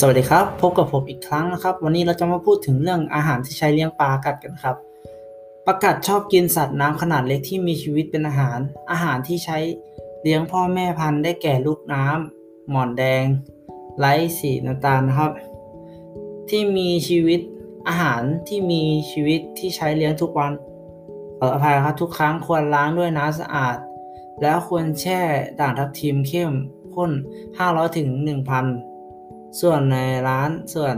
สวัสดีครับ พบกับผมอีกครั้งนะครับ วันนี้เราจะมาพูดถึงเรื่องอาหารที่ใช้เลี้ยงปลากัดกันครับปลากัดชอบกินสัตว์น้ำขนาดเล็กที่มีชีวิตเป็นอาหาร อาหารที่ใช้เลี้ยงพ่อแม่พันธุ์ได้แก่ลูกน้ำหมอนแดง ไร้สีน้ำตาลนะครับ ที่มีชีวิตอาหารที่มีชีวิตที่ใช้เลี้ยงทุกวันขออภัยครับทุกครั้งควรล้างด้วยน้ำสะอาด แล้วควรแช่ด่างทับทิมเข้มข้น 500ถึง1,000 ส่วนในร้านส่วน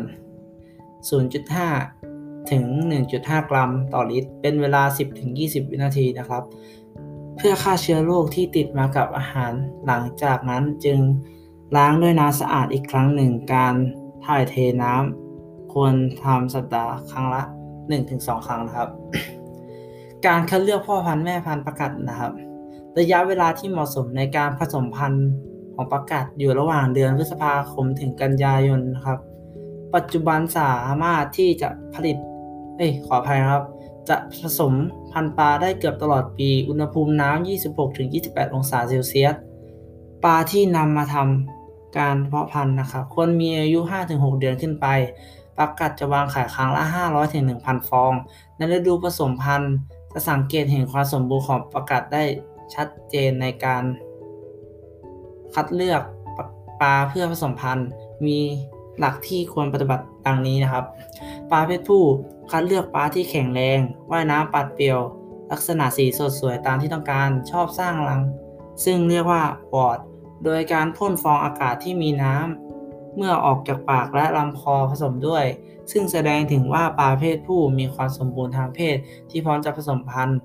0.5 ถึง 1.5 กรัมต่อลิตร เป็นเวลา 10-20 วินาทีนะครับ เพื่อฆ่าเชื้อโรคที่ติดมากับอาหาร หลังจากนั้นจึงล้างด้วยน้ำสะอาดอีกครั้งหนึ่ง การถ่ายเทน้ำควรทำสัปดาห์ครั้งละ 1-2 ครั้งนะครับ การคัดเลือกพ่อพันธุ์แม่พันธุ์ประกัดนะครับ ระยะเวลาที่เหมาะสมในการผสมพันธุ์ ของประกาศอยู่ระหว่างเดือนพฤษภาคมถึงกันยายนครับ ปัจจุบันสามารถที่จะผลิต เอ้ยขออภัยครับ จะผสมพันธุ์ปลาได้เกือบตลอดปี อุณหภูมิน้ำ 26-28 องศาเซลเซียส ปลาที่นำมาทำการเพาะพันธุ์นะครับ ควรมีอายุ 5-6 เดือนขึ้นไปประกาศจะวางขายครั้งละ 500-1,000 ฟอง ในฤดูผสมพันธุ์ จะสังเกตเห็นความสมบูรณ์ของประกาศได้ชัดเจนในการ คัดเลือกปลาเพื่อผสมพันธุ์ มีหลักที่ควรปฏิบัติดังนี้นะครับ ปลาเพศผู้คัดเลือกปลาที่แข็งแรงว่ายน้ำปัดเปรียว ลักษณะสีสดสวยตามที่ต้องการชอบสร้างรัง ซึ่งเรียกว่าปอด โดยการพ่นฟองอากาศที่มีน้ำเมื่อออกจากปากและลำคอผสมด้วย ซึ่งแสดงถึงว่าปลาเพศผู้มีความสมบูรณ์ทางเพศที่พร้อมจะผสมพันธุ์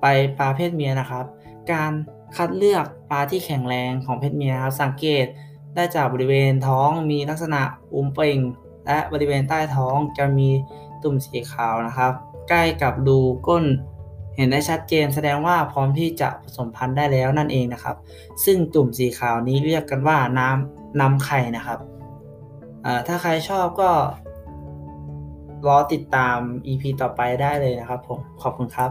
ไปปลาเพศเมียนะครับ การ คัดเลือกปลาที่แข็งแรงของเพศเมียครับสังเกตได้จากบริเวณท้องมีลักษณะอุ้มเป่ง และบริเวณใต้ท้องจะมีตุ่มสีขาวนะครับ ใกล้กับดูก้นเห็นได้ชัดเจนแสดงว่าพร้อมที่จะผสมพันธุ์ได้แล้วนั่นเองนะครับ ซึ่งตุ่มสีขาวนี้เรียกกันว่าน้ำน้ำไข่นะครับถ้าใครชอบก็รอติดตาม EP ต่อไปได้เลยนะครับผมขอบคุณครับ